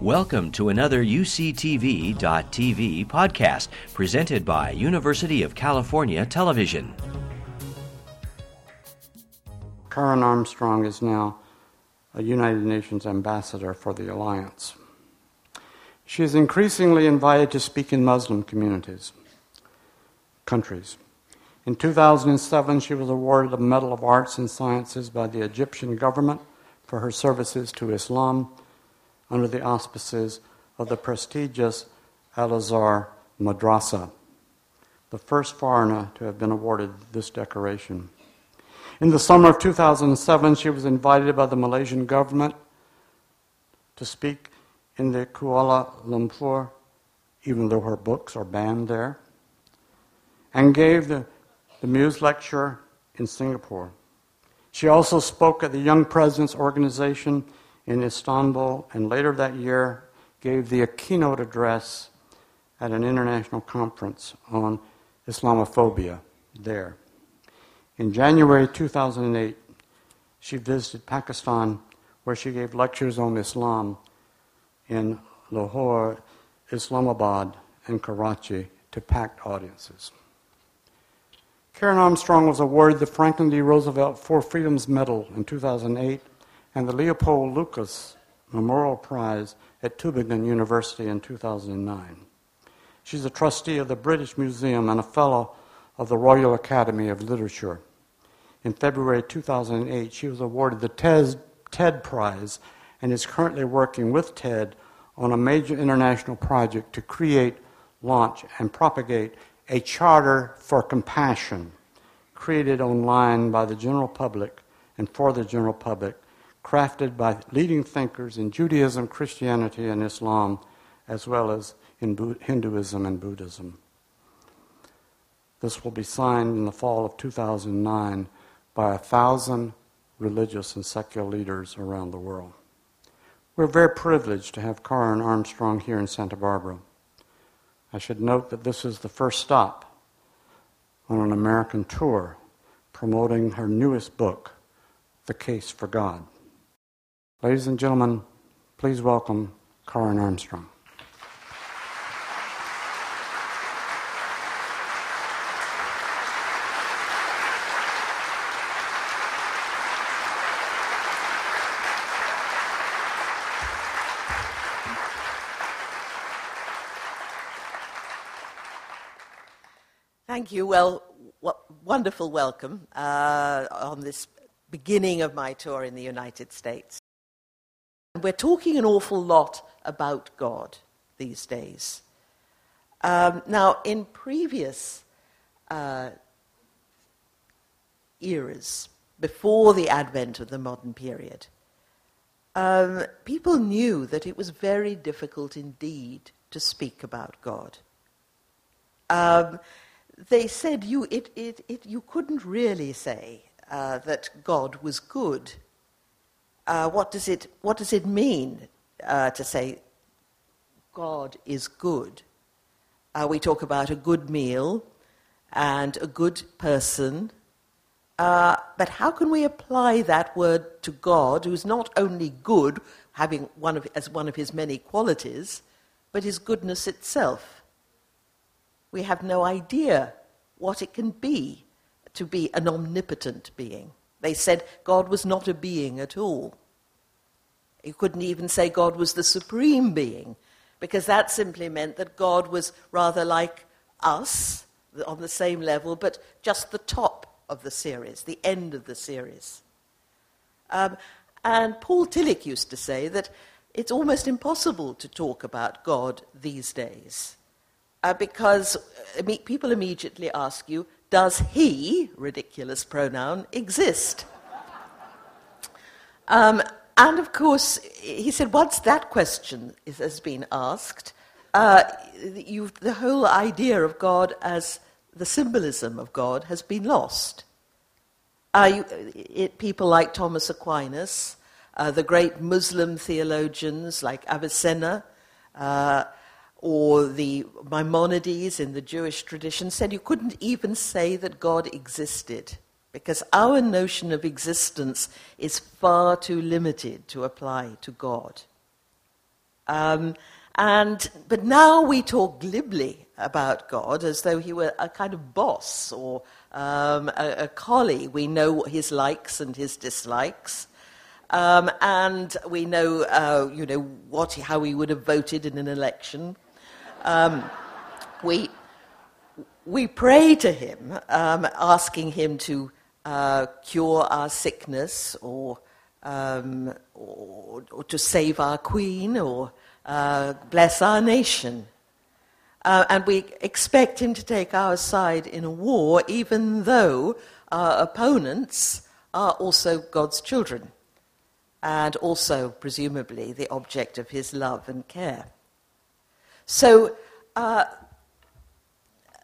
Welcome to another UCTV.tv podcast presented by University of California Television. Karen Armstrong is now a United Nations ambassador for the Alliance. She is increasingly invited to speak in Muslim communities, countries. In 2007, she was awarded a Medal of Arts and Sciences by the Egyptian government for her services to Islam under the auspices of the prestigious Al Azhar Madrasa, the first foreigner to have been awarded this decoration. In the summer of 2007, she was invited by the Malaysian government to speak in the Kuala Lumpur, even though her books are banned there, and gave the, the Muse lecture in Singapore. She also spoke at the Young Presidents Organization in Istanbul, and later that year gave the keynote address at an international conference on Islamophobia there. In January 2008, she visited Pakistan, where she gave lectures on Islam in Lahore, Islamabad, and Karachi to packed audiences. Karen Armstrong was awarded the Franklin D. Roosevelt Four Freedoms Medal in 2008 and the Leopold Lucas Memorial Prize at Tübingen University in 2009. She's a trustee of the British Museum and a fellow of the Royal Academy of Literature. In February 2008, she was awarded the TED, TED Prize and is currently working with TED on a major international project to create, launch, and propagate a charter for compassion created online by the general public and for the general public crafted by leading thinkers in Judaism, Christianity, and Islam, as well as in Hinduism and Buddhism. This will be signed in the fall of 2009 by a thousand religious and secular leaders around the world. We're very privileged to have Karen Armstrong here in Santa Barbara. I should note that this is the first stop on an American tour promoting her newest book, The Case for God. Ladies and gentlemen, please welcome Karen Armstrong. Thank you. Well, wonderful welcome uh, on this beginning of my tour in the United States. We're talking an awful lot about God these days. Um, now, in previous uh, eras, before the advent of the modern period, um, people knew that it was very difficult indeed to speak about God. Um, they said you, it, it, it, you couldn't really say uh, that God was good uh, what, does it, what does it mean uh, to say God is good? Uh, we talk about a good meal and a good person. Uh, but how can we apply that word to God, who's not only good, having one of, as one of his many qualities, but his goodness itself? We have no idea what it can be to be an omnipotent being. They said God was not a being at all. You couldn't even say God was the supreme being, because that simply meant that God was rather like us, on the same level, but just the top of the series, the end of the series. Um, and Paul Tillich used to say that it's almost impossible to talk about God these days, uh, because uh, people immediately ask you, does he, ridiculous pronoun, exist? Um, and of course, he said, once that question is, has been asked, uh, the whole idea of God as the symbolism of God has been lost. Uh, you, it, people like Thomas Aquinas, uh, the great Muslim theologians like Avicenna, uh, or the Maimonides in the Jewish tradition said you couldn't even say that God existed because our notion of existence is far too limited to apply to God. Um, and, but now we talk glibly about God as though he were a kind of boss or um, a, a, collie. We know his likes and his dislikes. Um, and we know, uh, you know, what, how he would have voted in an election. Um, we, we pray to him, um, asking him to uh, cure our sickness or, um, or, or, to save our queen or uh, bless our nation. Uh, and we expect him to take our side in a war, even though our opponents are also God's children and also, presumably, the object of his love and care. So, uh,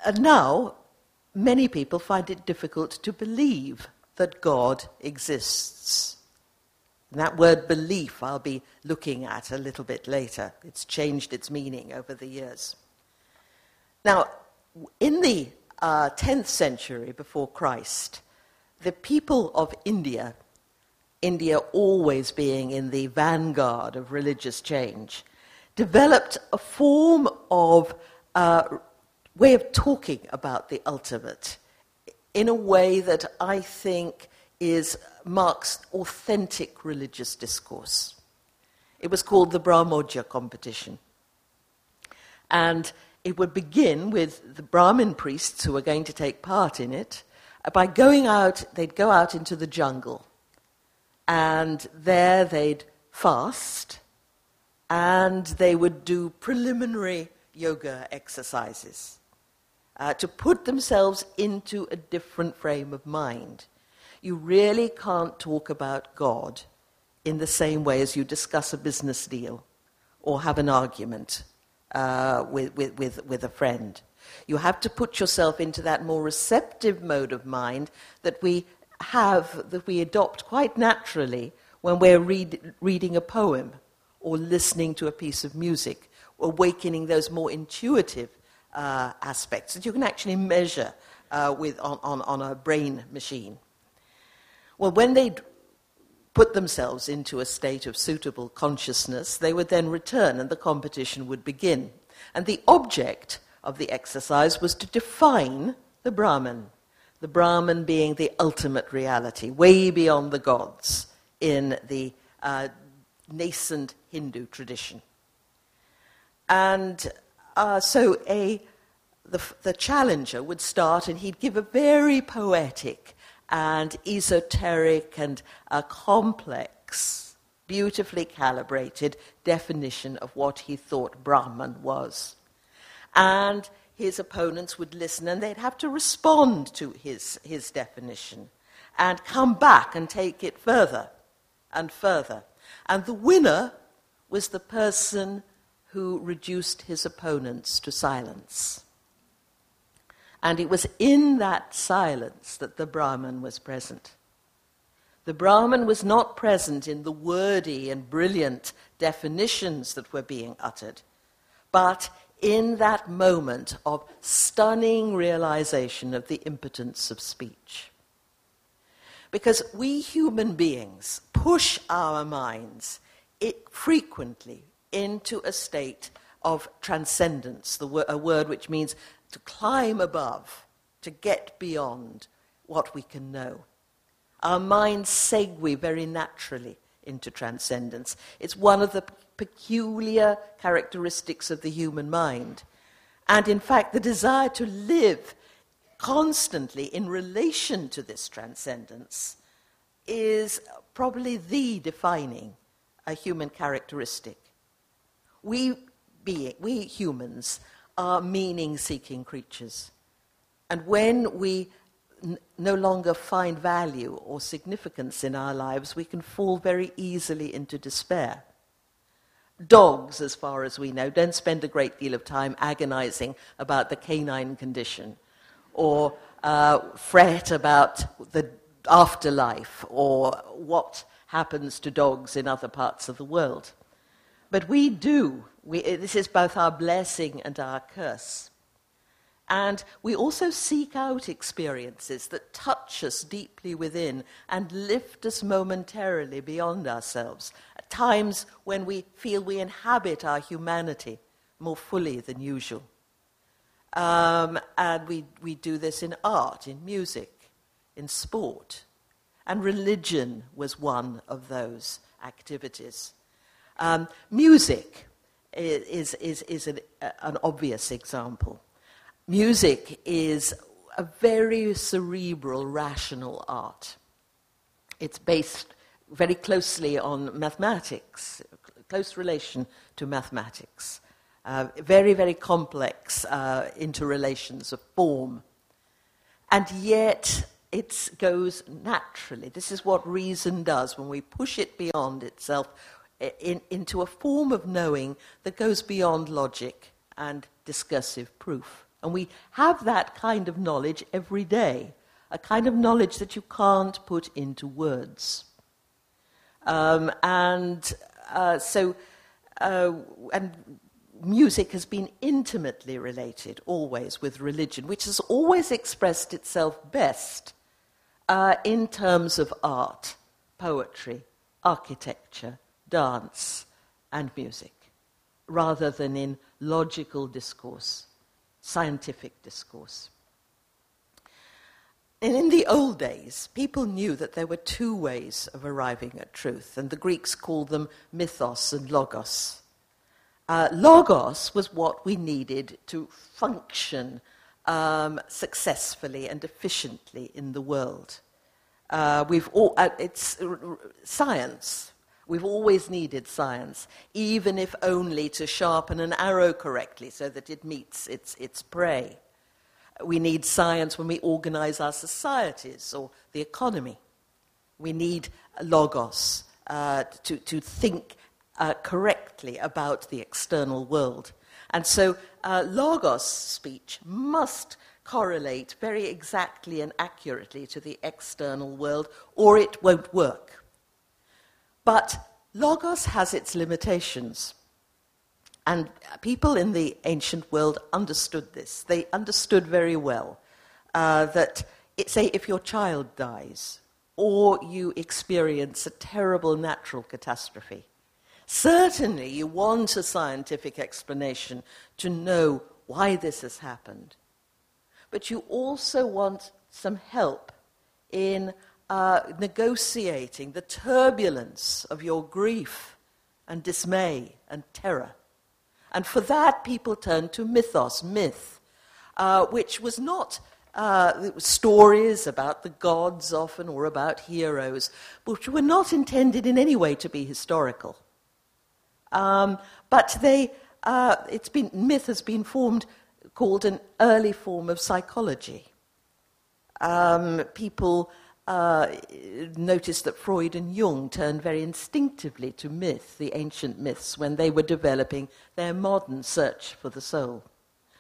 and now, many people find it difficult to believe that God exists. And that word belief I'll be looking at a little bit later. It's changed its meaning over the years. Now, in the uh, 10th century before Christ, the people of India, India always being in the vanguard of religious change, developed a form of uh, way of talking about the ultimate in a way that I think is marks authentic religious discourse. It was called the Brahmodya competition. And it would begin with the Brahmin priests who were going to take part in it by going out, they'd go out into the jungle. And there they'd fast and they would do preliminary yoga exercises uh, to put themselves into a different frame of mind. You really can't talk about God in the same way as you discuss a business deal or have an argument uh, with, with, with, with a friend. You have to put yourself into that more receptive mode of mind that we have, that we adopt quite naturally when we're read, reading a poem or listening to a piece of music, awakening those more intuitive uh, aspects that you can actually measure uh, with, on, on, on a brain machine. Well, when they put themselves into a state of suitable consciousness, they would then return and the competition would begin. And the object of the exercise was to define the Brahman, the Brahman being the ultimate reality, way beyond the gods in the uh, nascent Hindu tradition. And uh, so a, the, the challenger would start and he'd give a very poetic and esoteric and uh, complex, beautifully calibrated definition of what he thought Brahman was. And his opponents would listen and they'd have to respond to his, his definition and come back and take it further and further. And the winner was the person who reduced his opponents to silence. And it was in that silence that the Brahman was present. The Brahman was not present in the wordy and brilliant definitions that were being uttered, but in that moment of stunning realization of the impotence of speech. Because we human beings push our minds frequently into a state of transcendence, the, a word which means to climb above, to get beyond what we can know. Our minds segue very naturally into transcendence. It's one of the peculiar characteristics of the human mind. And in fact, the desire to live constantly in relation to this transcendence is probably the defining a human characteristic. We, being, we humans are meaning seeking creatures. And when we n- no longer find value or significance in our lives, we can fall very easily into despair. Dogs, as far as we know, don't spend a great deal of time agonizing about the canine condition or uh, fret about the afterlife or what happens to dogs in other parts of the world. But we do. We, this is both our blessing and our curse. And we also seek out experiences that touch us deeply within and lift us momentarily beyond ourselves, at times when we feel we inhabit our humanity more fully than usual. Um, and we, we do this in art, in music, in sport. And religion was one of those activities. Um, music is, is, is an, an obvious example. Music is a very cerebral, rational art. It's based very closely on mathematics, close relation to mathematics. Uh, very, very complex uh, interrelations of form. And yet, it goes naturally. This is what reason does when we push it beyond itself in, into a form of knowing that goes beyond logic and discursive proof. And we have that kind of knowledge every day, a kind of knowledge that you can't put into words. Um, and uh, so, uh, and music has been intimately related always with religion, which has always expressed itself best uh, in terms of art, poetry, architecture, dance, and music, rather than in logical discourse, scientific discourse. And in the old days, people knew that there were two ways of arriving at truth, and the Greeks called them mythos and logos. Uh, logos was what we needed to function um, successfully and efficiently in the world. Uh, we've all, uh, it's science. We've always needed science, even if only to sharpen an arrow correctly so that it meets its, its prey. We need science when we organize our societies or the economy. We need logos uh, to, to think uh, correctly about the external world. And so, uh, logos speech must correlate very exactly and accurately to the external world, or it won't work. But logos has its limitations. And people in the ancient world understood this. They understood very well uh, that, it, say, if your child dies, or you experience a terrible natural catastrophe, Certainly, you want a scientific explanation to know why this has happened. But you also want some help in uh, negotiating the turbulence of your grief and dismay and terror. And for that, people turned to mythos, myth, uh, which was not uh, stories about the gods often or about heroes, which were not intended in any way to be historical. Um, but they, uh, it's been, myth has been formed called an early form of psychology. Um, people uh, noticed that Freud and Jung turned very instinctively to myth, the ancient myths, when they were developing their modern search for the soul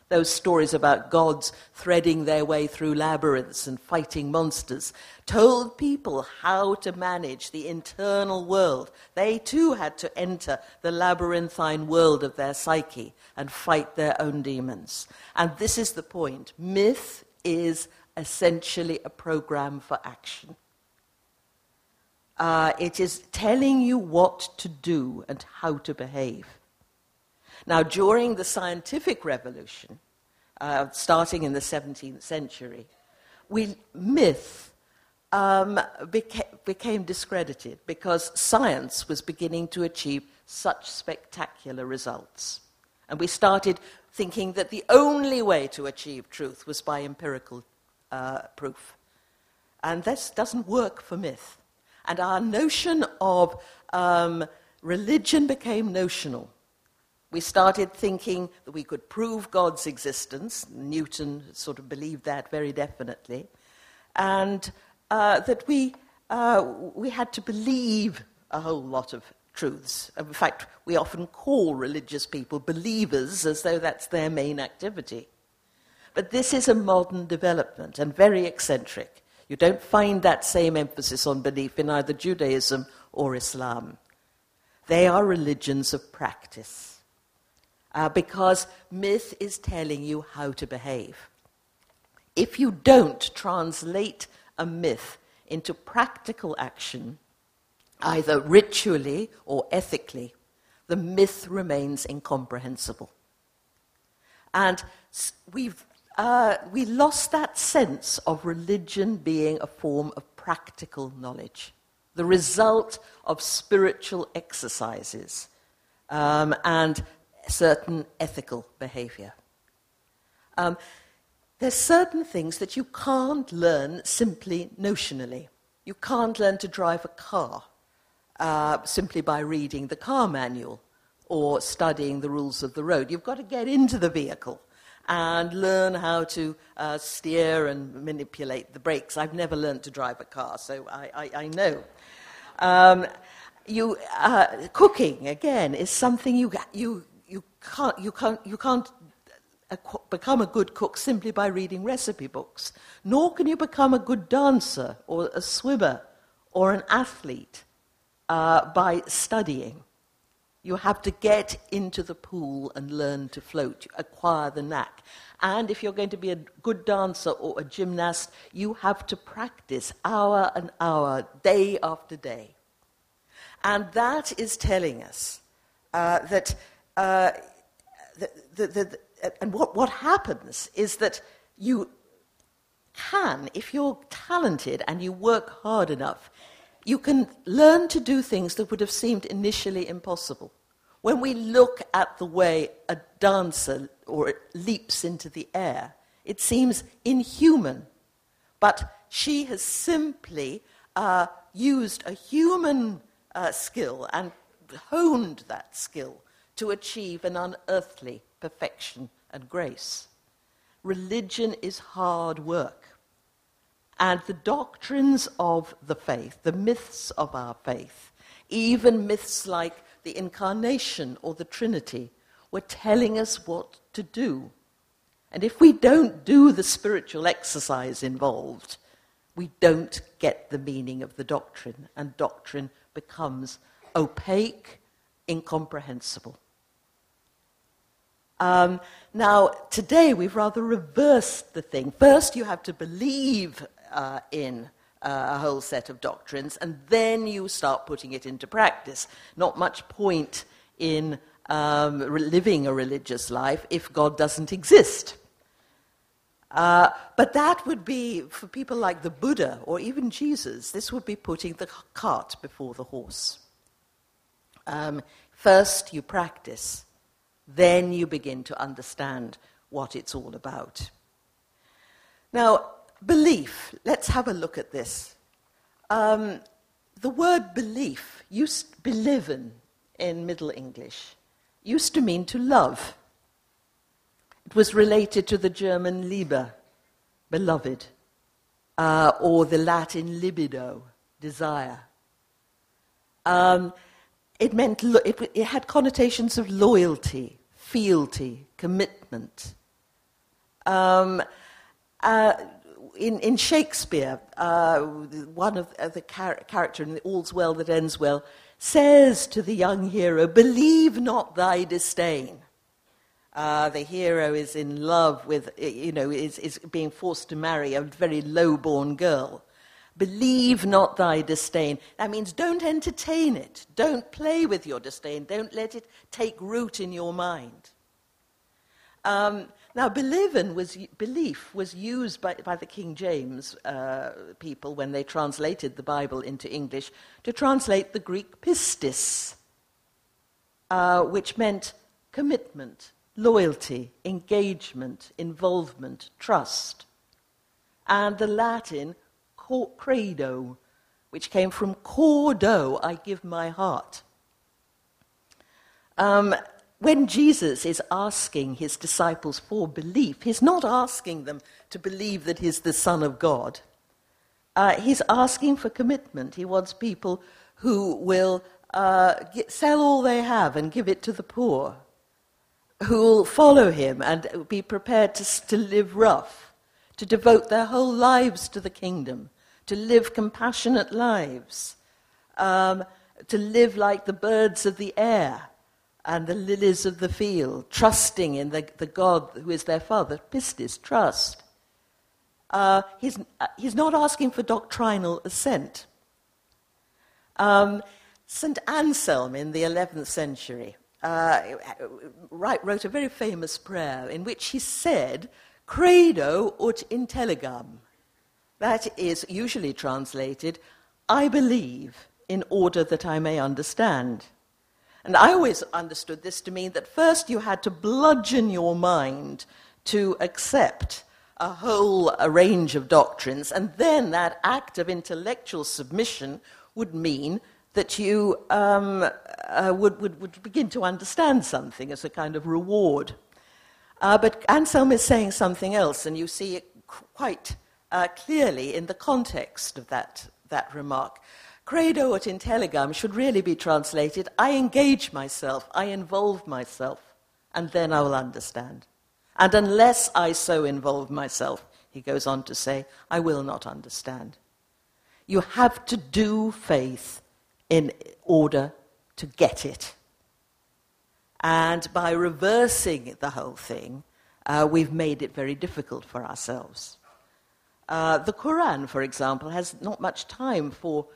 those stories about gods threading their way through labyrinths and fighting monsters, told people how to manage the internal world. They too had to enter the labyrinthine world of their psyche and fight their own demons. And this is the point myth is essentially a program for action. Uh, it is telling you what to do and how to behave. Now, during the scientific revolution, uh, starting in the 17th century, we, myth um, beca- became discredited because science was beginning to achieve such spectacular results. And we started thinking that the only way to achieve truth was by empirical uh, proof. And this doesn't work for myth. And our notion of um, religion became notional. We started thinking that we could prove God's existence. Newton sort of believed that very definitely. And uh, that we, uh, we had to believe a whole lot of truths. In fact, we often call religious people believers as though that's their main activity. But this is a modern development and very eccentric. You don't find that same emphasis on belief in either Judaism or Islam. They are religions of practice uh, because myth is telling you how to behave. if you don't translate a myth into practical action, either ritually or ethically, the myth remains incomprehensible. And we've uh, we lost that sense of religion being a form of practical knowledge, the result of spiritual exercises um, and certain ethical behavior. Um, there's certain things that you can't learn simply notionally. You can't learn to drive a car uh, simply by reading the car manual or studying the rules of the road. You've got to get into the vehicle and learn how to uh, steer and manipulate the brakes. I've never learned to drive a car, so I, I, I know. Um, you, uh, cooking, again, is something you, you, you, can't, you, can't, you can't become a good cook simply by reading recipe books, nor can you become a good dancer or a swimmer or an athlete uh, by studying. You have to get into the pool and learn to float, acquire the knack. And if you're going to be a good dancer or a gymnast, you have to practice hour and hour, day after day. And that is telling us uh, that, uh, the, the, the, and what, what happens is that you can, if you're talented and you work hard enough, you can learn to do things that would have seemed initially impossible. When we look at the way a dancer or leaps into the air, it seems inhuman. But she has simply uh, used a human uh, skill and honed that skill to achieve an unearthly perfection and grace. Religion is hard work. And the doctrines of the faith, the myths of our faith, even myths like the incarnation or the Trinity were telling us what to do. And if we don't do the spiritual exercise involved, we don't get the meaning of the doctrine, and doctrine becomes opaque, incomprehensible. Um, now, today we've rather reversed the thing. First, you have to believe uh, in uh, a whole set of doctrines, and then you start putting it into practice. Not much point in um, living a religious life if God doesn't exist. Uh, but that would be, for people like the Buddha or even Jesus, this would be putting the cart before the horse. Um, first, you practice, then you begin to understand what it's all about. Now, Belief. Let's have a look at this. Um, the word belief, used beliven in Middle English, used to mean to love. It was related to the German Liebe, beloved, uh, or the Latin libido, desire. Um, it meant lo- it, it had connotations of loyalty, fealty, commitment. Um, uh, in, in Shakespeare, uh, one of the char- character in All's Well That Ends Well says to the young hero, "Believe not thy disdain." Uh, the hero is in love with, you know, is, is being forced to marry a very low-born girl. Believe not thy disdain. That means don't entertain it. Don't play with your disdain. Don't let it take root in your mind. Um, now, was, belief was used by, by the King James uh, people when they translated the Bible into English to translate the Greek pistis, uh, which meant commitment, loyalty, engagement, involvement, trust. And the Latin credo, which came from cordo, I give my heart. Um, when Jesus is asking his disciples for belief, he's not asking them to believe that he's the Son of God. Uh, he's asking for commitment. He wants people who will uh, get, sell all they have and give it to the poor, who will follow him and be prepared to, to live rough, to devote their whole lives to the kingdom, to live compassionate lives, um, to live like the birds of the air and the lilies of the field, trusting in the, the God who is their Father. Pistis, trust. uh, he's, uh, he's not asking for doctrinal assent. Um, St. Anselm in the 11th century uh, wrote a very famous prayer in which he said, Credo ut intelligam. That is usually translated, I believe in order that I may understand. And I always understood this to mean that first you had to bludgeon your mind to accept a whole a range of doctrines, and then that act of intellectual submission would mean that you um, uh, would, would, would begin to understand something as a kind of reward. Uh, but Anselm is saying something else, and you see it quite uh, clearly in the context of that, that remark. Credo ut intelligam should really be translated I engage myself, I involve myself, and then I will understand. And unless I so involve myself, he goes on to say, I will not understand. You have to do faith in order to get it. And by reversing the whole thing, uh, we've made it very difficult for ourselves. Uh, the Quran, for example, has not much time for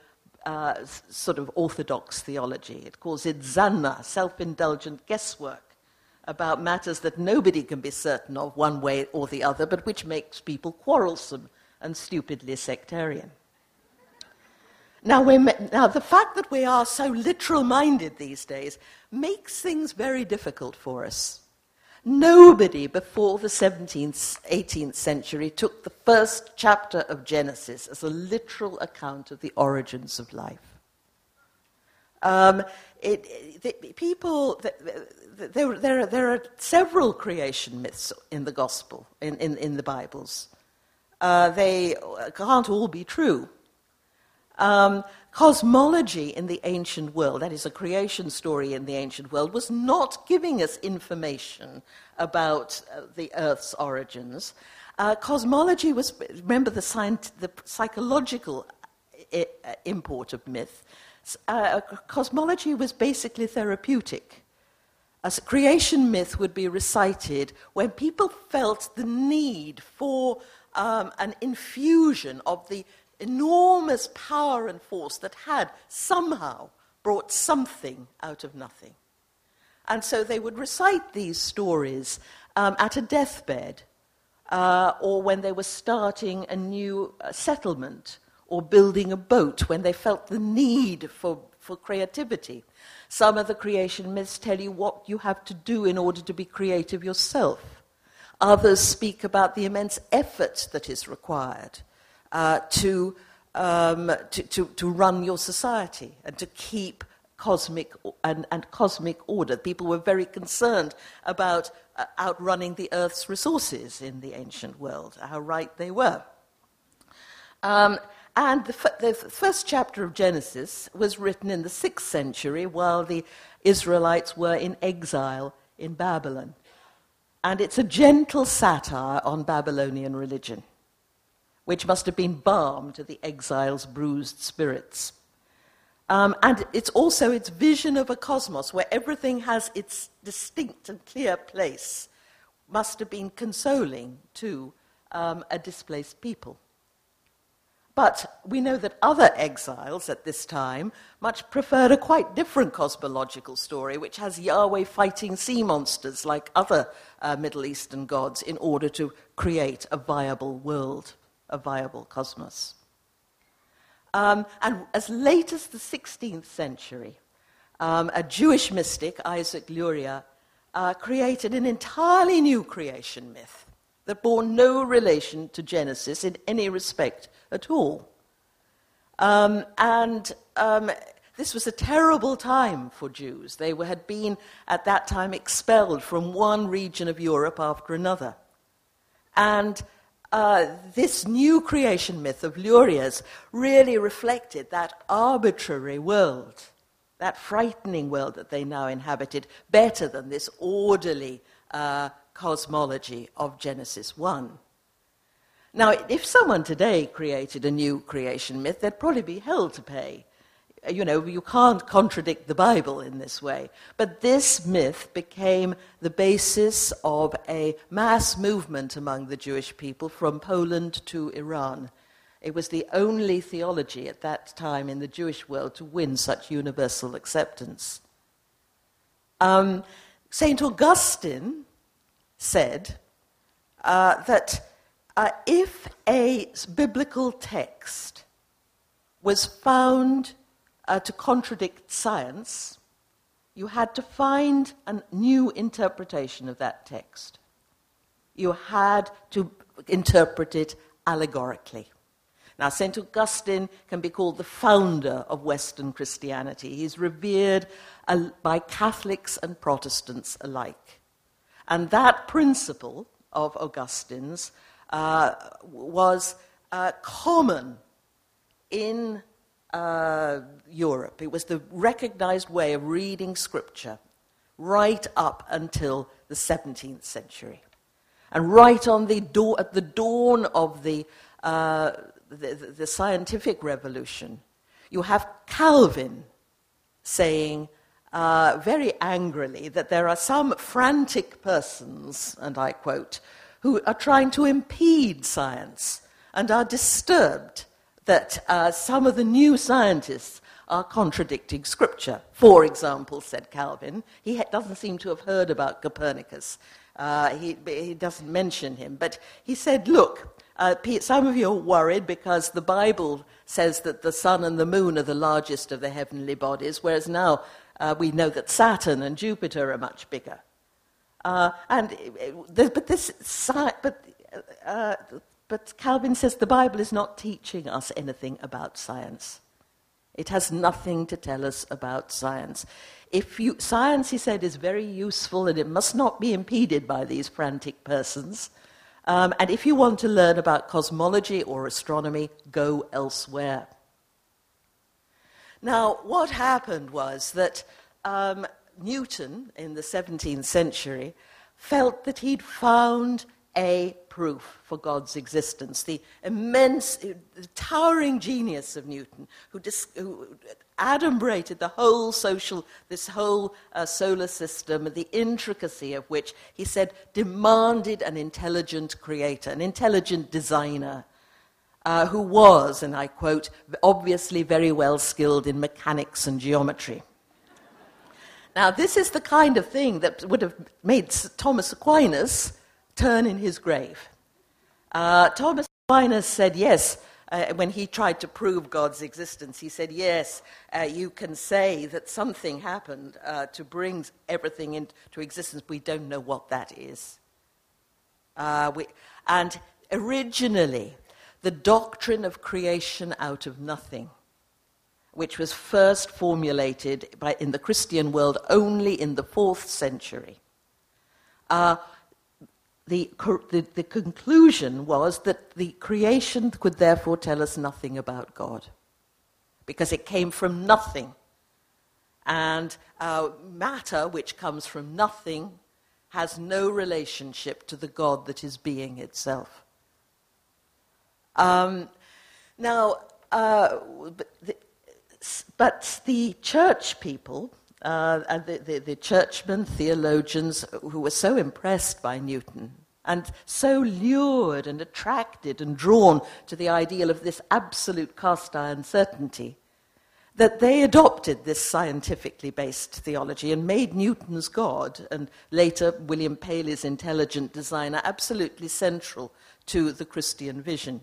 uh, sort of orthodox theology. It calls it zanna, self indulgent guesswork about matters that nobody can be certain of one way or the other, but which makes people quarrelsome and stupidly sectarian. Now, now, the fact that we are so literal minded these days makes things very difficult for us. Nobody before the 17th, 18th century took the first chapter of Genesis as a literal account of the origins of life. Um, it, it, people, there, there, there, are several creation myths in the Gospel, in, in, in the Bibles. Uh, they can't all be true. Um, cosmology in the ancient world, that is, a creation story in the ancient world, was not giving us information about uh, the Earth's origins. Uh, cosmology was, remember the, the psychological I- uh, import of myth. Uh, cosmology was basically therapeutic. A creation myth would be recited when people felt the need for um, an infusion of the enormous power and force that had somehow brought something out of nothing. And so they would recite these stories um, at a deathbed uh, or when they were starting a new uh, settlement or building a boat, when they felt the need for, for creativity. Some of the creation myths tell you what you have to do in order to be creative yourself. Others speak about the immense effort that is required uh, to, um, to, to, to, run your society and to keep cosmic and, and cosmic order. People were very concerned about uh, outrunning the Earth's resources in the ancient world, how right they were. Um, and the, f- the, first chapter of Genesis was written in the sixth century while the Israelites were in exile in Babylon. And it's a gentle satire on Babylonian religion which must have been balm to the exile's bruised spirits. Um, and it's also its vision of a cosmos where everything has its distinct and clear place, must have been consoling to um, a displaced people. But we know that other exiles at this time much preferred a quite different cosmological story, which has Yahweh fighting sea monsters like other uh, Middle Eastern gods in order to create a viable world a viable cosmos. Um, and as late as the 16th century, um, a Jewish mystic, Isaac Luria, uh, created an entirely new creation myth that bore no relation to Genesis in any respect at all. Um, and um, this was a terrible time for Jews. They were, had been, at that time, expelled from one region of Europe after another. And uh, this new creation myth of Luria's really reflected that arbitrary world, that frightening world that they now inhabited, better than this orderly uh, cosmology of Genesis 1. Now, if someone today created a new creation myth, they'd probably be hell to pay. You know, you can't contradict the Bible in this way. But this myth became the basis of a mass movement among the Jewish people from Poland to Iran. It was the only theology at that time in the Jewish world to win such universal acceptance. Um, St. Augustine said uh, that uh, if a biblical text was found uh, to contradict science, you had to find a new interpretation of that text. You had to interpret it allegorically. Now, St. Augustine can be called the founder of Western Christianity. He's revered uh, by Catholics and Protestants alike. And that principle of Augustine's uh, was uh, common in uh, Europe. It was the recognized way of reading scripture right up until the 17th century. And right on the at the dawn of the uh, the, the scientific revolution, you have Calvin saying uh, very angrily that there are some frantic persons, and I quote, who are trying to impede science and are disturbed that uh, some of the new scientists are contradicting scripture. For example, said Calvin, he ha- doesn't seem to have heard about Copernicus. Uh, he, he doesn't mention him, but he said, look, uh, some of you are worried because the Bible says that the sun and the moon are the largest of the heavenly bodies, whereas now uh, we know that Saturn and Jupiter are much bigger. Uh, and but this, but, uh, but Calvin says the Bible is not teaching us anything about science. It has nothing to tell us about science. If you, science, he said, is very useful and it must not be impeded by these frantic persons. Um, and if you want to learn about cosmology or astronomy, go elsewhere. Now, what happened was that um, Newton in the 17th century felt that he'd found a proof for God's existence. The immense, the towering genius of Newton, who, dis- who adumbrated the whole social, this whole uh, solar system, the intricacy of which he said demanded an intelligent creator, an intelligent designer. Uh, who was, and I quote, obviously very well skilled in mechanics and geometry. Now, this is the kind of thing that would have made Thomas Aquinas turn in his grave. Uh, Thomas Aquinas said, yes, uh, when he tried to prove God's existence, he said, Yes, uh, you can say that something happened uh, to bring everything into existence. We don't know what that is. Uh, we, and originally, the doctrine of creation out of nothing, which was first formulated by, in the Christian world only in the fourth century, uh, the, the, the, conclusion was that the creation could therefore tell us nothing about God because it came from nothing. And uh, matter, which comes from nothing, has no relationship to the God that is being itself. Um, now, uh, but, the, but the church people, uh, and the, the, the, churchmen, theologians who were so impressed by Newton and so lured and attracted and drawn to the ideal of this absolute cast iron certainty that they adopted this scientifically based theology and made Newton's God and later William Paley's intelligent designer absolutely central to the Christian vision.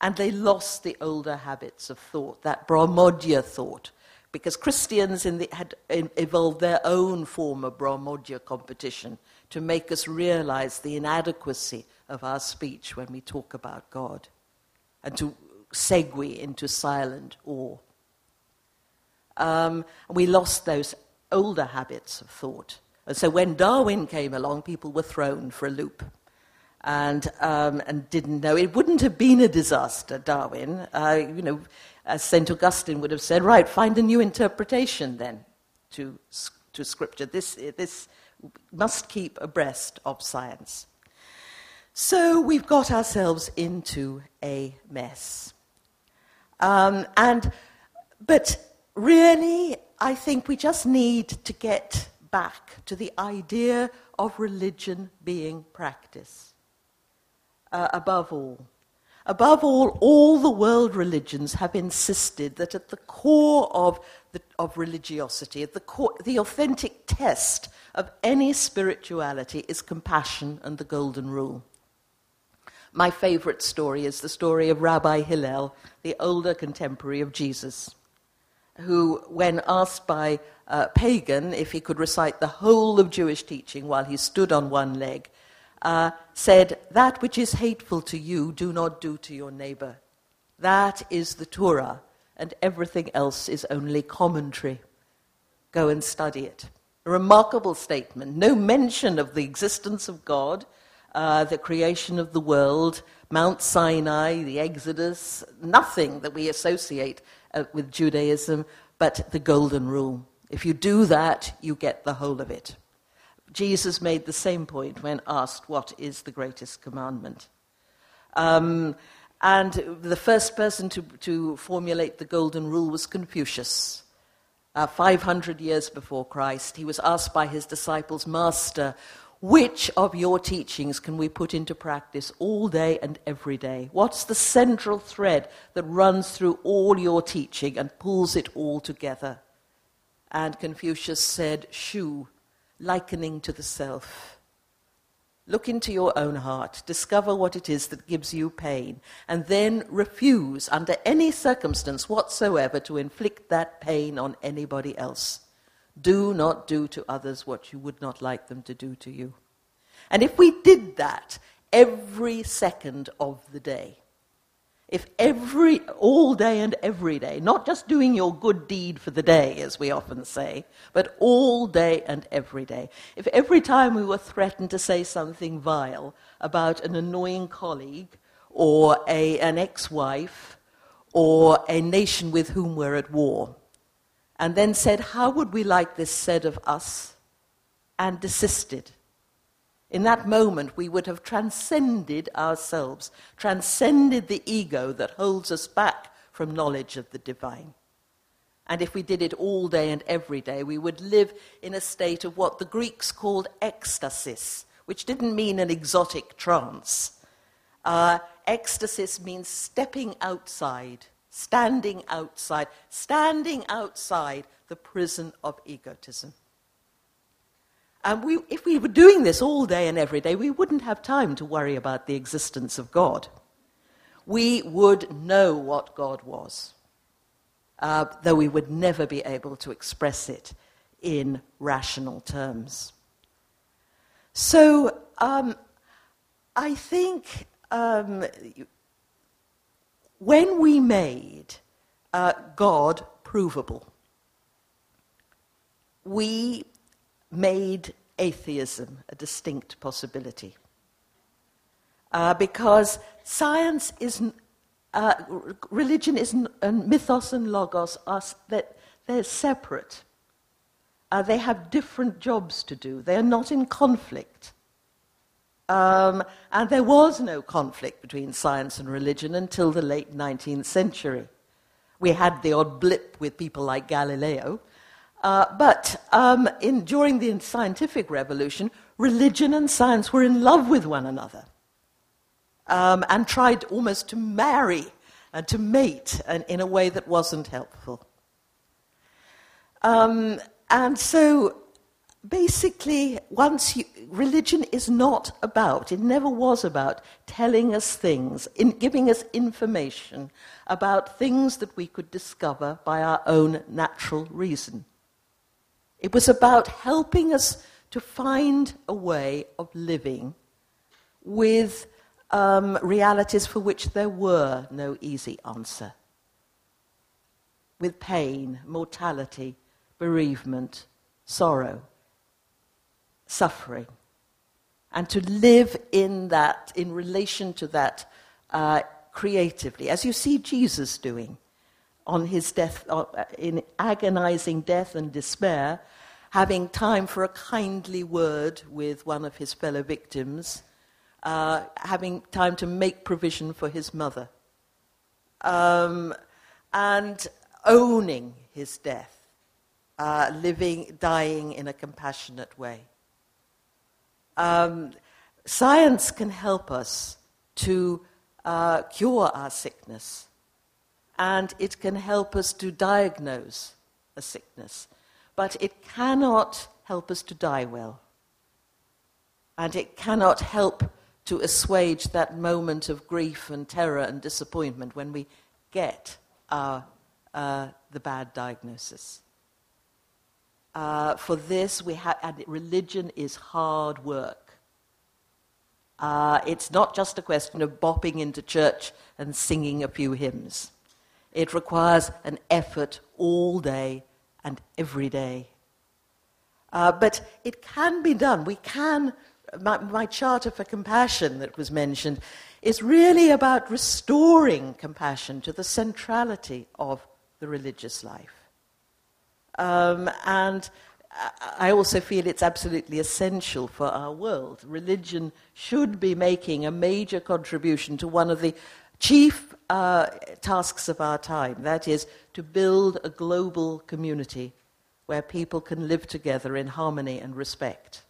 And they lost the older habits of thought, that Brahmodya thought, because Christians the, had evolved their own form of Brahmodya competition to make us realize the inadequacy of our speech when we talk about God and to segue into silent awe. Um, we lost those older habits of thought. And so when Darwin came along, people were thrown for a loop and, um, and didn't know. It wouldn't have been a disaster, Darwin. Uh, you know, as St. Augustine would have said, right, find a new interpretation then to, to Scripture. This, this must keep abreast of science. So we've got ourselves into a mess. Um, and, but really, I think we just need to get back to the idea of religion being practice. Uh, above all, above all, all the world religions have insisted that at the core of, the, of religiosity, at the, core, the authentic test of any spirituality is compassion and the golden rule. My favorite story is the story of Rabbi Hillel, the older contemporary of Jesus, who, when asked by a pagan if he could recite the whole of Jewish teaching while he stood on one leg, uh, said, That which is hateful to you, do not do to your neighbor. That is the Torah, and everything else is only commentary. Go and study it. A remarkable statement. No mention of the existence of God, uh, the creation of the world, Mount Sinai, the Exodus, nothing that we associate uh, with Judaism but the Golden Rule. If you do that, you get the whole of it. Jesus made the same point when asked, What is the greatest commandment? Um, and the first person to, to formulate the Golden Rule was Confucius. Uh, 500 years before Christ, he was asked by his disciples, Master, which of your teachings can we put into practice all day and every day? What's the central thread that runs through all your teaching and pulls it all together? And Confucius said, Shu, likening to the self. Look into your own heart, discover what it is that gives you pain, and then refuse, under any circumstance whatsoever, to inflict that pain on anybody else. Do not do to others what you would not like them to do to you. And if we did that every second of the day, if every, all day and every day, not just doing your good deed for the day, as we often say, but all day and every day, if every time we were threatened to say something vile about an annoying colleague or a, an ex wife or a nation with whom we're at war, and then said, How would we like this said of us? and desisted. In that moment, we would have transcended ourselves, transcended the ego that holds us back from knowledge of the divine. And if we did it all day and every day, we would live in a state of what the Greeks called ecstasis, which didn't mean an exotic trance. Uh, ecstasis means stepping outside standing outside, standing outside the prison of egotism. And we, if we were doing this all day and every day, we wouldn't have time to worry about the existence of God. We would know what God was, uh, though we would never be able to express it in rational terms. So um, I think um, when we made uh, God provable, we made atheism a distinct possibility. Uh, because science is, uh, religion is, and mythos and logos are that they're separate. Uh, they have different jobs to do. They are not in conflict. Um, and there was no conflict between science and religion until the late 19th century. We had the odd blip with people like Galileo. Uh, but um, in, during the scientific revolution, religion and science were in love with one another um, and tried almost to marry and to mate and in a way that wasn't helpful. Um, and so basically, once you, religion is not about, it never was about telling us things, in giving us information about things that we could discover by our own natural reason. It was about helping us to find a way of living with um, realities for which there were no easy answer. With pain, mortality, bereavement, sorrow suffering. And to live in that, in relation to that uh, creatively, as you see Jesus doing on his death, uh, in agonizing death and despair, having time for a kindly word with one of his fellow victims, uh, having time to make provision for his mother, um, and owning his death, uh, living, dying in a compassionate way. Um, science can help us to uh, cure our sickness, and it can help us to diagnose a sickness, but it cannot help us to die well. And it cannot help to assuage that moment of grief and terror and disappointment when we get our, uh, the bad diagnosis. Uh, for this, we have, and religion is hard work. Uh, it's not just a question of bopping into church and singing a few hymns. It requires an effort all day and every day. Uh, but it can be done. We can. My, my charter for compassion that was mentioned is really about restoring compassion to the centrality of the religious life. Um, and I also feel it's absolutely essential for our world. Religion should be making a major contribution to one of the chief uh, tasks of our time that is, to build a global community where people can live together in harmony and respect.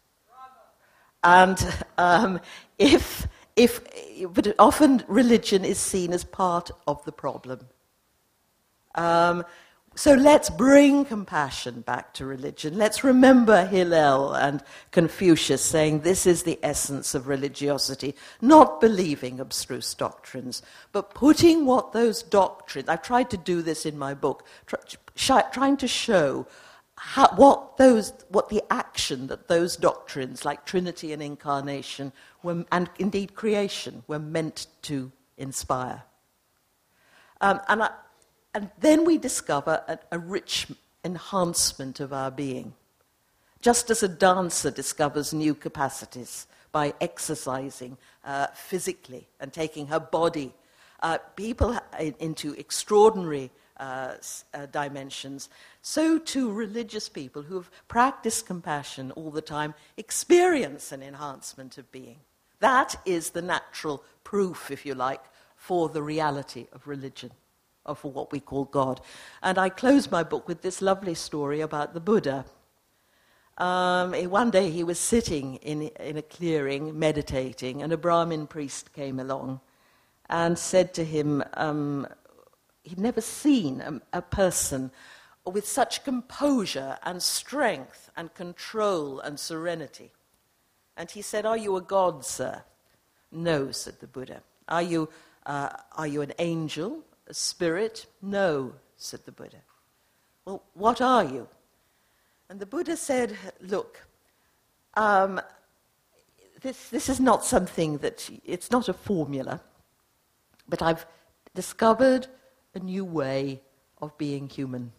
And um, if, if, but often religion is seen as part of the problem. Um, so let's bring compassion back to religion. Let's remember Hillel and Confucius saying this is the essence of religiosity, not believing abstruse doctrines, but putting what those doctrines, I've tried to do this in my book, try, trying to show how, what, those, what the action that those doctrines, like Trinity and Incarnation, were, and indeed creation, were meant to inspire. Um, and I, and then we discover a, a rich enhancement of our being. Just as a dancer discovers new capacities by exercising uh, physically and taking her body, uh, people into extraordinary uh, uh, dimensions, so too religious people who have practiced compassion all the time experience an enhancement of being. That is the natural proof, if you like, for the reality of religion for what we call God. And I close my book with this lovely story about the Buddha. Um, one day he was sitting in, in a clearing, meditating, and a Brahmin priest came along and said to him, um, he'd never seen a, a person with such composure and strength and control and serenity. And he said, Are you a god, sir? No, said the Buddha. Are you, uh, are you an angel? A spirit? No, said the Buddha. Well, what are you? And the Buddha said, Look, um, this, this is not something that, it's not a formula, but I've discovered a new way of being human,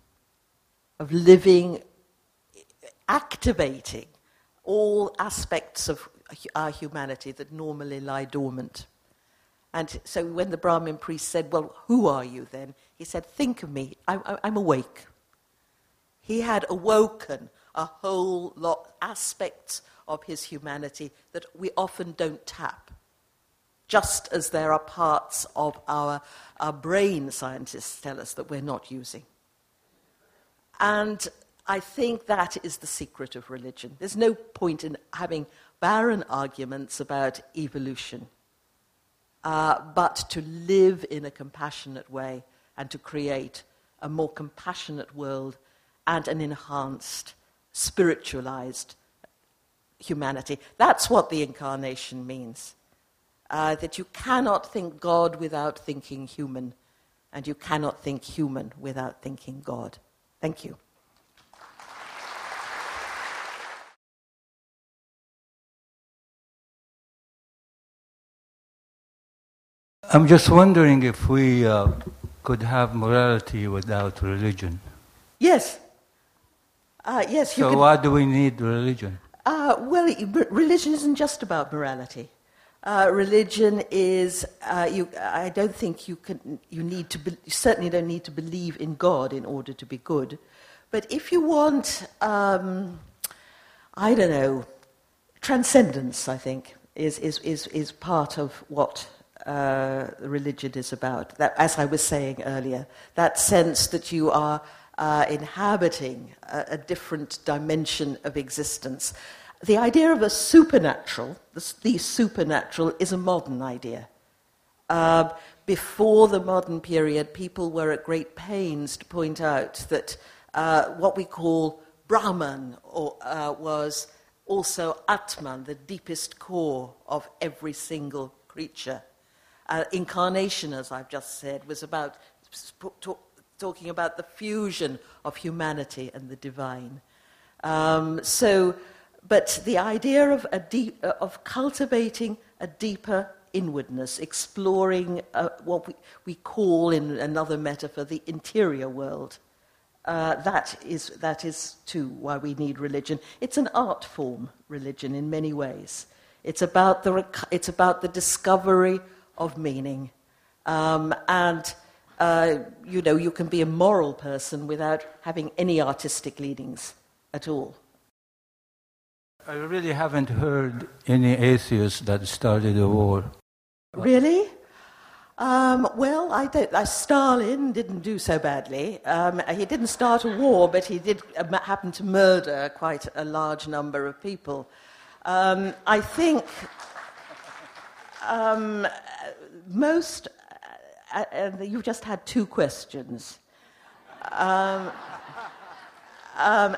of living, activating all aspects of our humanity that normally lie dormant. And so when the Brahmin priest said, Well, who are you then? He said, Think of me. I, am awake. He had awoken a whole lot aspects of his humanity that we often don't tap. Just as there are parts of our, our brain, scientists tell us, that we're not using. And I think that is the secret of religion. There's no point in having barren arguments about evolution uh, but to live in a compassionate way and to create a more compassionate world and an enhanced, spiritualized humanity. That's what the incarnation means. Uh, that you cannot think God without thinking human, and you cannot think human without thinking God. Thank you. I'm just wondering if we uh, could have morality without religion. Yes. Uh, yes. so why do we need religion? Uh, well, religion isn't just about morality. Uh, religion is, uh, you, I don't think you, can, you, need to be, you certainly don't need to believe in God in order to be good. But if you want, um, I don't know, transcendence, I think, is, is, is, is part of what uh, religion is about. That, as I was saying earlier, that sense that you are uh, inhabiting a, a, different dimension of existence. The idea of a supernatural, the, the supernatural, is a modern idea. Uh, before the modern period, people were at great pains to point out that uh, what we call Brahman or, uh, was also Atman, the deepest core of every single creature. Uh, incarnation, as I've just said, was about talk, talking about the fusion of humanity and the divine. Um, so, but the idea of, deep, uh, of cultivating a deeper inwardness, exploring uh, what we, we call, in another metaphor, the interior world. Uh, that, is, that is, too, why we need religion. It's an art form, religion, in many ways. It's about the, it's about the discovery of meaning. Um, and, uh, you know, you can be a moral person without having any artistic leanings at all. I really haven't heard any atheists that started a war. Really? Um, well, I don't, I, Stalin didn't do so badly. Um, he didn't start a war, but he did uh, happen to murder quite a large number of people. Um, I think um, most, uh, uh, you've just had two questions. Um, um,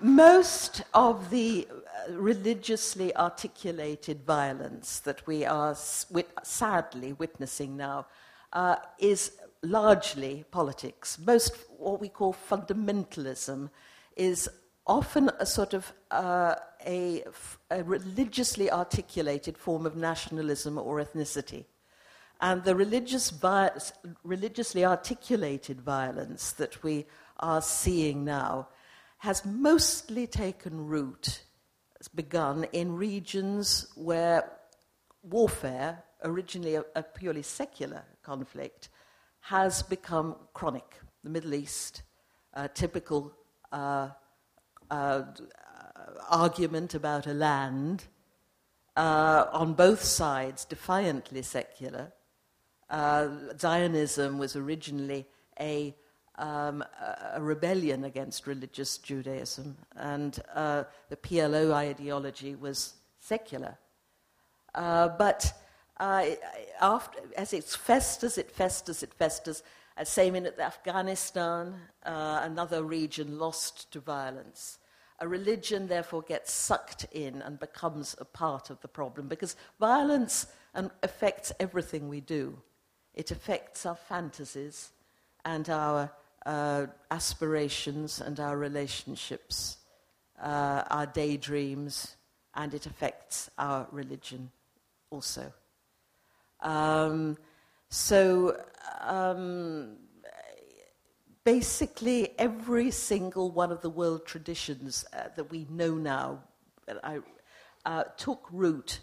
most of the religiously articulated violence that we are sadly witnessing now uh, is largely politics. Most what we call fundamentalism is often a sort of uh, a, a, religiously articulated form of nationalism or ethnicity. And the religious vi- religiously articulated violence that we are seeing now has mostly taken root begun in regions where warfare, originally a, a purely secular conflict, has become chronic. The Middle East, typical uh, uh, argument about a land, uh, on both sides defiantly secular. Uh, Zionism was originally a um, a rebellion against religious Judaism, and uh, the PLO ideology was secular. Uh, but uh, after, as it festers, it festers, it festers. Uh, same in Afghanistan, uh, another region lost to violence. A religion, therefore, gets sucked in and becomes a part of the problem because violence um, affects everything we do. It affects our fantasies and our uh, aspirations and our relationships, uh, our daydreams, and it affects our religion also. Um, so, um, basically, every single one of the world traditions uh, that we know now I, uh, took root,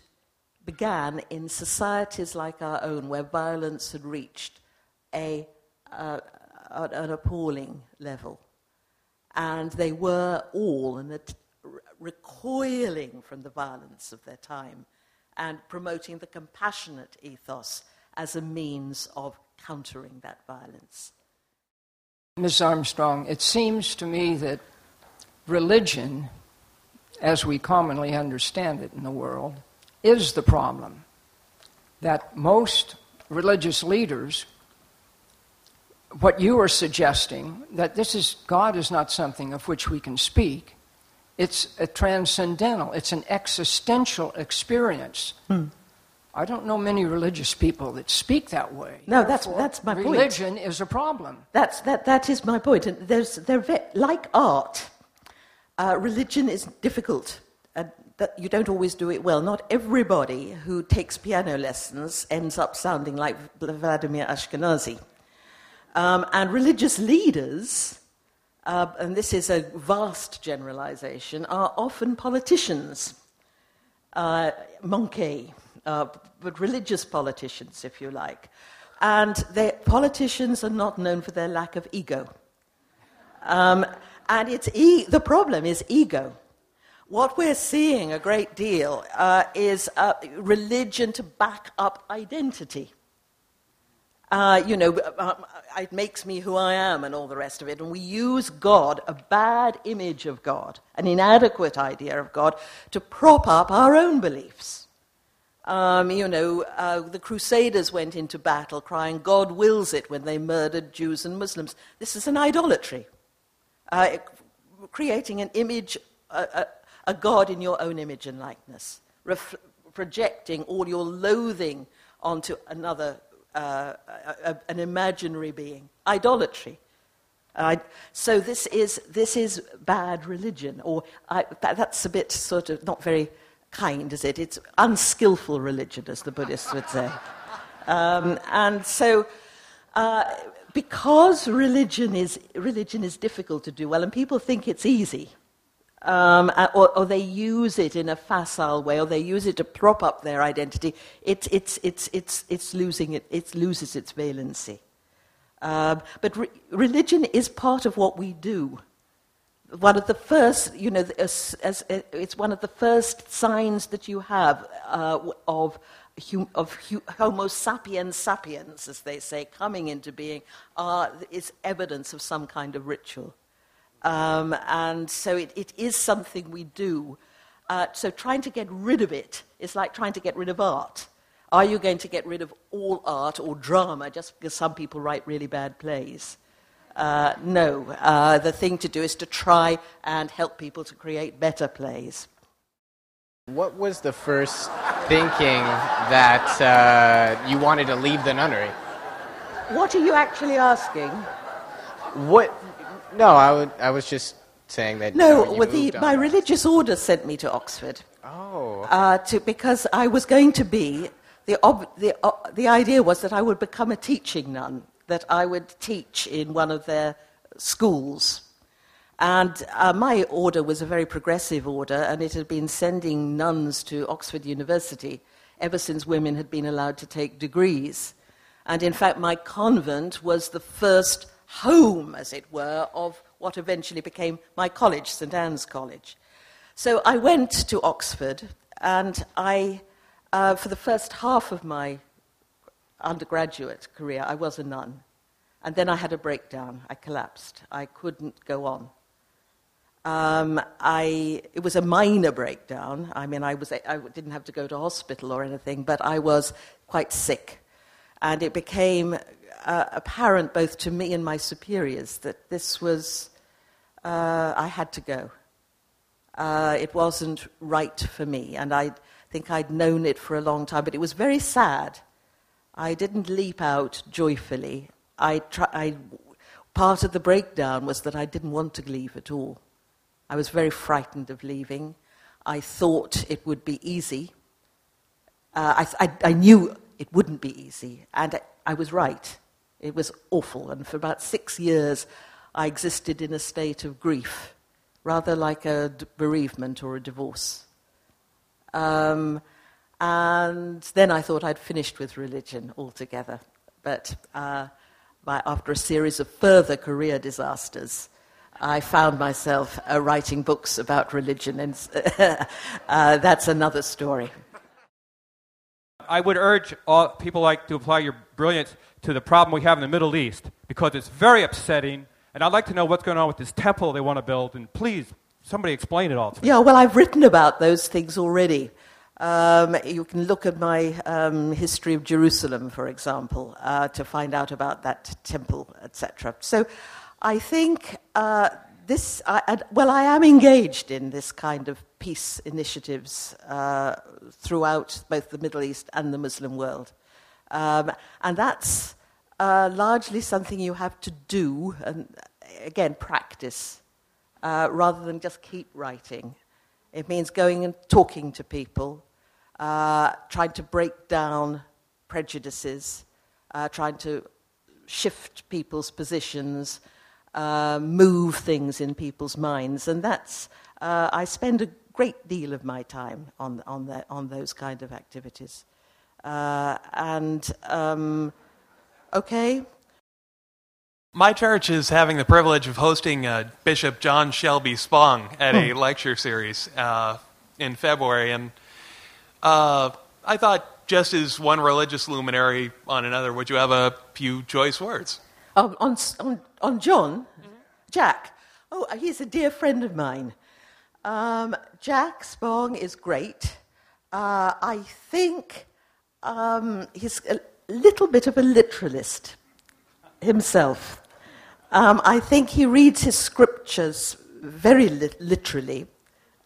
began in societies like our own, where violence had reached a, uh, an appalling level. And they were all recoiling from the violence of their time and promoting the compassionate ethos as a means of countering that violence. Ms. Armstrong, it seems to me that religion, as we commonly understand it in the world, is the problem. That most religious leaders what you are suggesting that this is God is not something of which we can speak. It's a transcendental, it's an existential experience. Hmm. I don't know many religious people that speak that way. No, that's, that's my religion point. Religion is a problem. That's, that, that is my point. And there's, they're like art, uh, religion is difficult. That you don't always do it well. Not everybody who takes piano lessons ends up sounding like Vladimir Ashkenazy. Um, and religious leaders, uh, and this is a vast generalization, are often politicians. Uh, monkey, uh, but religious politicians, if you like. And politicians are not known for their lack of ego. Um, and it's e- the problem is ego. What we're seeing a great deal uh, is uh, religion to back up identity. Uh, you know, uh, it makes me who I am and all the rest of it. And we use God, a bad image of God, an inadequate idea of God, to prop up our own beliefs. Um, you know, uh, the Crusaders went into battle crying, God wills it, when they murdered Jews and Muslims. This is an idolatry, uh, creating an image, a, God in your own image and likeness, ref- projecting all your loathing onto another, uh, a, an imaginary being. Idolatry. so this is, this is bad religion, or I, that, that's a bit sort of not very kind, is it? It's unskillful religion, as the Buddhists would say. Um, and so, uh, because religion is, religion is difficult to do well, and people think it's easy, um, uh, or, or, they use it in a facile way, or they use it to prop up their identity, it, it's, it's, it's, it's losing it, it loses its valency. Um, but re- religion is part of what we do one of the first, you know, as, as, it's one of the first signs that you have uh, of, hum, of Homo sapiens sapiens, as they say, coming into being, uh, is evidence of some kind of ritual. Um, and so it, it is something we do. Uh, so trying to get rid of it is like trying to get rid of art. Are you going to get rid of all art or drama just because some people write really bad plays? Uh, no, uh, the thing to do is to try and help people to create better plays. What was the first thinking that uh, you wanted to leave the nunnery? What are you actually asking? What? No, I, would, I was just saying that. No, you know, the, my religious order sent me to Oxford. Oh. Uh, to, because I was going to be, the, ob, the, uh, the idea was that I would become a teaching nun that I would teach in one of their schools. And uh, my order was a very progressive order, and it had been sending nuns to Oxford University ever since women had been allowed to take degrees. And in fact, my convent was the first home, as it were, of what eventually became my college, St Anne's College. So I went to Oxford, and I, uh, for the first half of my undergraduate career, I was a nun. And then I had a breakdown. I collapsed. I couldn't go on. Um, I, it was a minor breakdown. I mean, I, was, I didn't have to go to hospital or anything, but I was quite sick. And it became uh, apparent both to me and my superiors that this was, uh, I had to go. Uh, it wasn't right for me, and I think I'd known it for a long time, but it was very sad I didn't leap out joyfully. I, try, I part of the breakdown was that I didn't want to leave at all. I was very frightened of leaving. I thought it would be easy. Uh, I, I, I, knew it wouldn't be easy, and I, I was right. It was awful, and for about six years, I existed in a state of grief, rather like a bereavement or a divorce. Um, and then I thought I'd finished with religion altogether. But uh, by, after a series of further career disasters, I found myself uh, writing books about religion, and uh, that's another story. I would urge all people like to apply your brilliance to the problem we have in the Middle East because it's very upsetting, and I'd like to know what's going on with this temple they want to build. And please, somebody explain it all to me. Yeah, well, I've written about those things already. Um, you can look at my um, history of Jerusalem, for example, uh, to find out about that temple, etc. So I think uh, this, I, well, I am engaged in this kind of peace initiatives uh, throughout both the Middle East and the Muslim world. Um, and that's uh, largely something you have to do, and again, practice, uh, rather than just keep writing. It means going and talking to people, uh, trying to break down prejudices, uh, trying to shift people's positions, uh, move things in people's minds. And that's, uh, I spend a great deal of my time on, on, on those kind of activities. Uh, and, um, okay, my church is having the privilege of hosting uh, Bishop John Shelby Spong at a hmm. lecture series uh, in February, and uh, I thought, just as one religious luminary on another, would you have a few choice words? Um, on, on, on John, Jack. Oh, he's a dear friend of mine. Um, Jack Spong is great. Uh, I think um, he's a little bit of a literalist himself. Um, I think he reads his scriptures very li- literally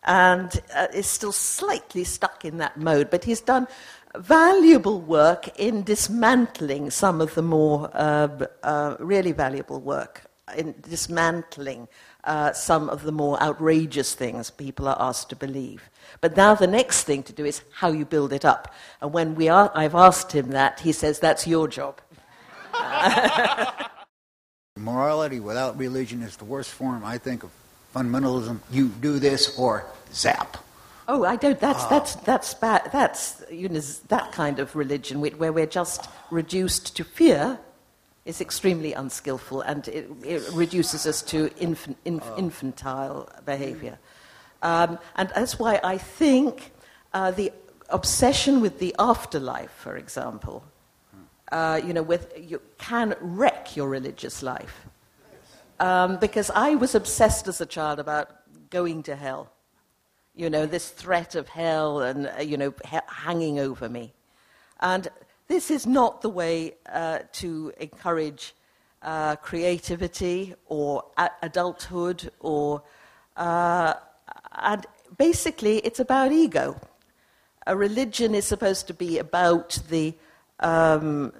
and uh, is still slightly stuck in that mode, but he's done valuable work in dismantling some of the more uh, uh, really valuable work in dismantling uh, some of the more outrageous things people are asked to believe. But now the next thing to do is how you build it up. And when we are, I've asked him that, he says, that's your job. Morality without religion is the worst form, I think, of fundamentalism. You do this or zap. Oh, I don't. That's ah. that's that's bad. That's you know that kind of religion where we're just reduced to fear is extremely unskillful and it, it reduces us to infant, inf, ah. infantile behavior. Um, and that's why I think uh, the obsession with the afterlife, for example, uh, you know, with, you can wreck your religious life. Um, because I was obsessed as a child about going to hell. You know, this threat of hell and, uh, you know, ha- hanging over me. And this is not the way uh, to encourage uh, creativity or a- adulthood or. Uh, and basically, it's about ego. A religion is supposed to be about the um,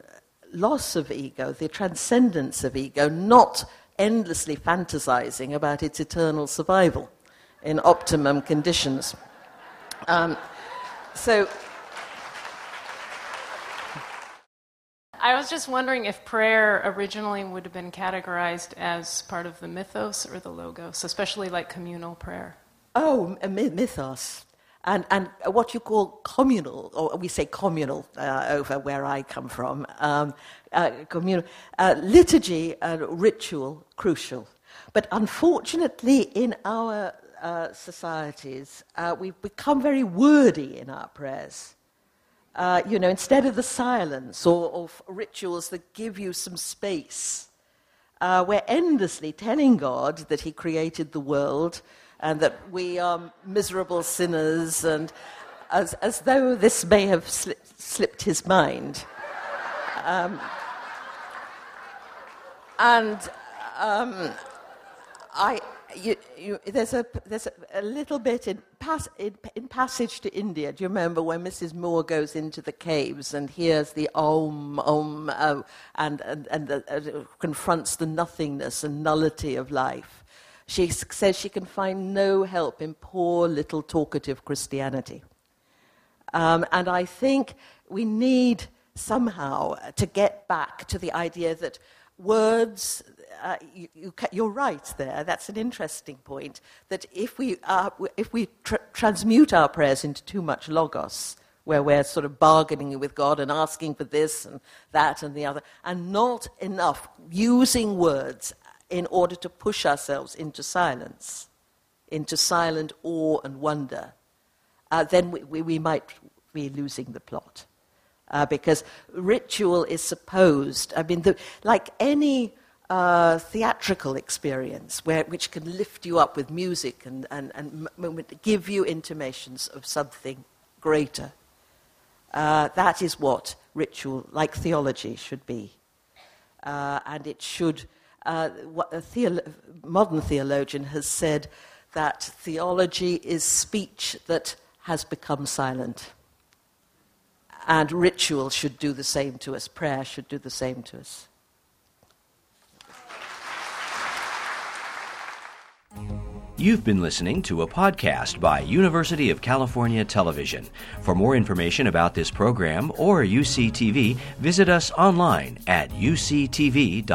loss of ego, the transcendence of ego, not endlessly fantasizing about its eternal survival in optimum conditions. Um, so. I was just wondering if prayer originally would have been categorized as part of the mythos or the logos, especially like communal prayer. Oh, mythos. And, and what you call communal, or we say communal uh, over where I come from, um, uh, communal, uh, liturgy and ritual, crucial. But unfortunately, in our uh, societies, uh, we've become very wordy in our prayers. Uh, you know, instead of the silence or, or rituals that give you some space, we're endlessly telling God that He created the world and that we are miserable sinners, and as, as though this may have slipped his mind. Um, and um, I, you, you, there's, a, there's a, little bit in, pas, in, in, Passage to India. Do you remember when Mrs. Moore goes into the caves and hears the om, om, oh, and, and, and the, uh, confronts the nothingness and nullity of life? She says she can find no help in poor little talkative Christianity. Um, and I think we need somehow to get back to the idea that words, uh, you, are you, right there, that's an interesting point, that if we, uh, if we tr- transmute our prayers into too much logos, where we're sort of bargaining with God and asking for this and that and the other, and not enough using words in order to push ourselves into silence, into silent awe and wonder, uh, then we, we, we, might be losing the plot. Uh, because ritual is supposed, I mean, the, like any uh, theatrical experience where, which can lift you up with music and, and, and m- give you intimations of something greater. Uh, that is what ritual, like theology, should be. Uh, and it should uh, a theolo- modern theologian has said that theology is speech that has become silent. And ritual should do the same to us, prayer should do the same to us. You've been listening to a podcast by University of California Television. For more information about this program or UCTV, visit us online at uctv.tv.